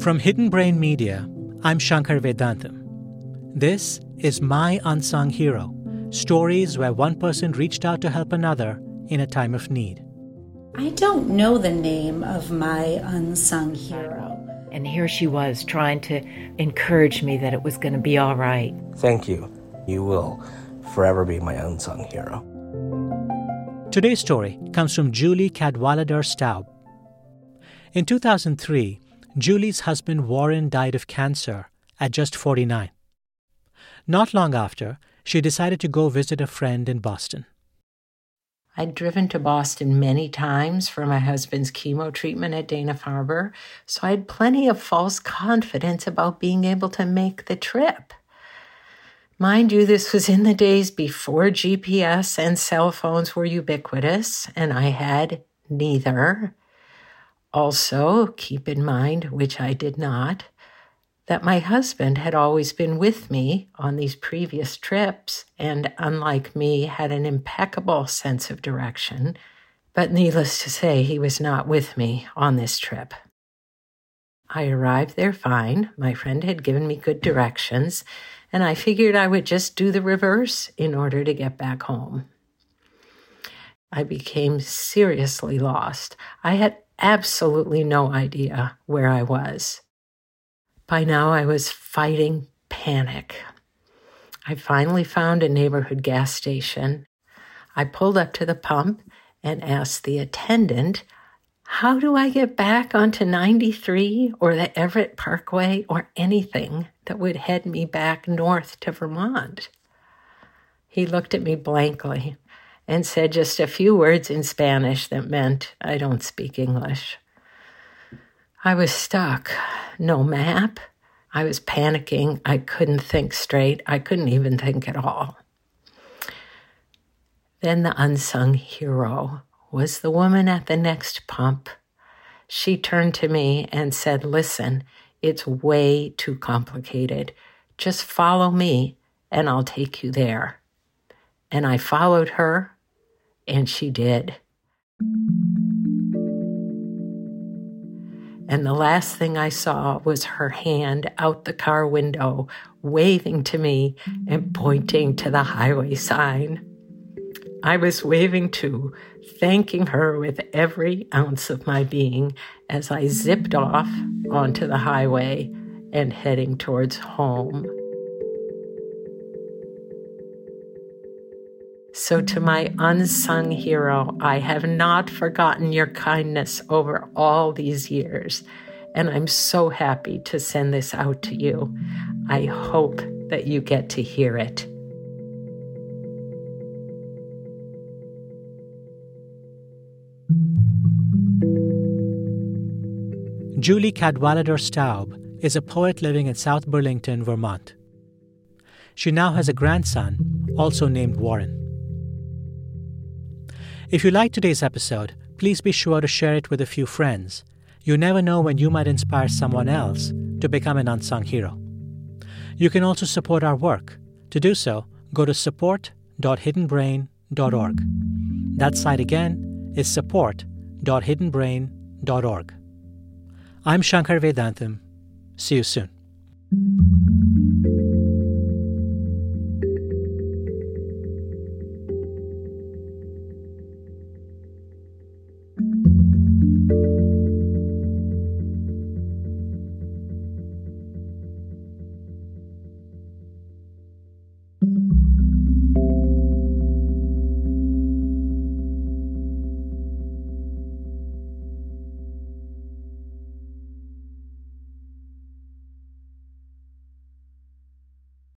From Hidden Brain Media, I'm Shankar Vedantam. This is My Unsung Hero stories where one person reached out to help another in a time of need. I don't know the name of my unsung hero. And here she was trying to encourage me that it was going to be all right. Thank you. You will forever be my unsung hero. Today's story comes from Julie Cadwallader Staub. In 2003, Julie's husband Warren died of cancer at just 49. Not long after, she decided to go visit a friend in Boston. I'd driven to Boston many times for my husband's chemo treatment at Dana Farber, so I had plenty of false confidence about being able to make the trip. Mind you, this was in the days before GPS and cell phones were ubiquitous, and I had neither. Also, keep in mind, which I did not, that my husband had always been with me on these previous trips and, unlike me, had an impeccable sense of direction. But needless to say, he was not with me on this trip. I arrived there fine. My friend had given me good directions, and I figured I would just do the reverse in order to get back home. I became seriously lost. I had absolutely no idea where I was. By now, I was fighting panic. I finally found a neighborhood gas station. I pulled up to the pump and asked the attendant, How do I get back onto 93 or the Everett Parkway or anything that would head me back north to Vermont. He looked at me blankly and said just a few words in Spanish that meant, I don't speak English. I was stuck. No map. I was panicking. I couldn't think straight. I couldn't even think at all. Then the unsung hero was the woman at the next pump. She turned to me and said, Listen, it's way too complicated. Just follow me and I'll take you there. And I followed her, and she did. And the last thing I saw was her hand out the car window, waving to me and pointing to the highway sign. I was waving too, thanking her with every ounce of my being as I zipped off onto the highway and heading towards home. So, to my unsung hero, I have not forgotten your kindness over all these years, and I'm so happy to send this out to you. I hope that you get to hear it. Julie Cadwallader Staub is a poet living in South Burlington, Vermont. She now has a grandson, also named Warren. If you like today's episode, please be sure to share it with a few friends. You never know when you might inspire someone else to become an unsung hero. You can also support our work. To do so, go to support.hiddenbrain.org. That site again is support.hiddenbrain.org. I'm Shankar Vedantam. See you soon.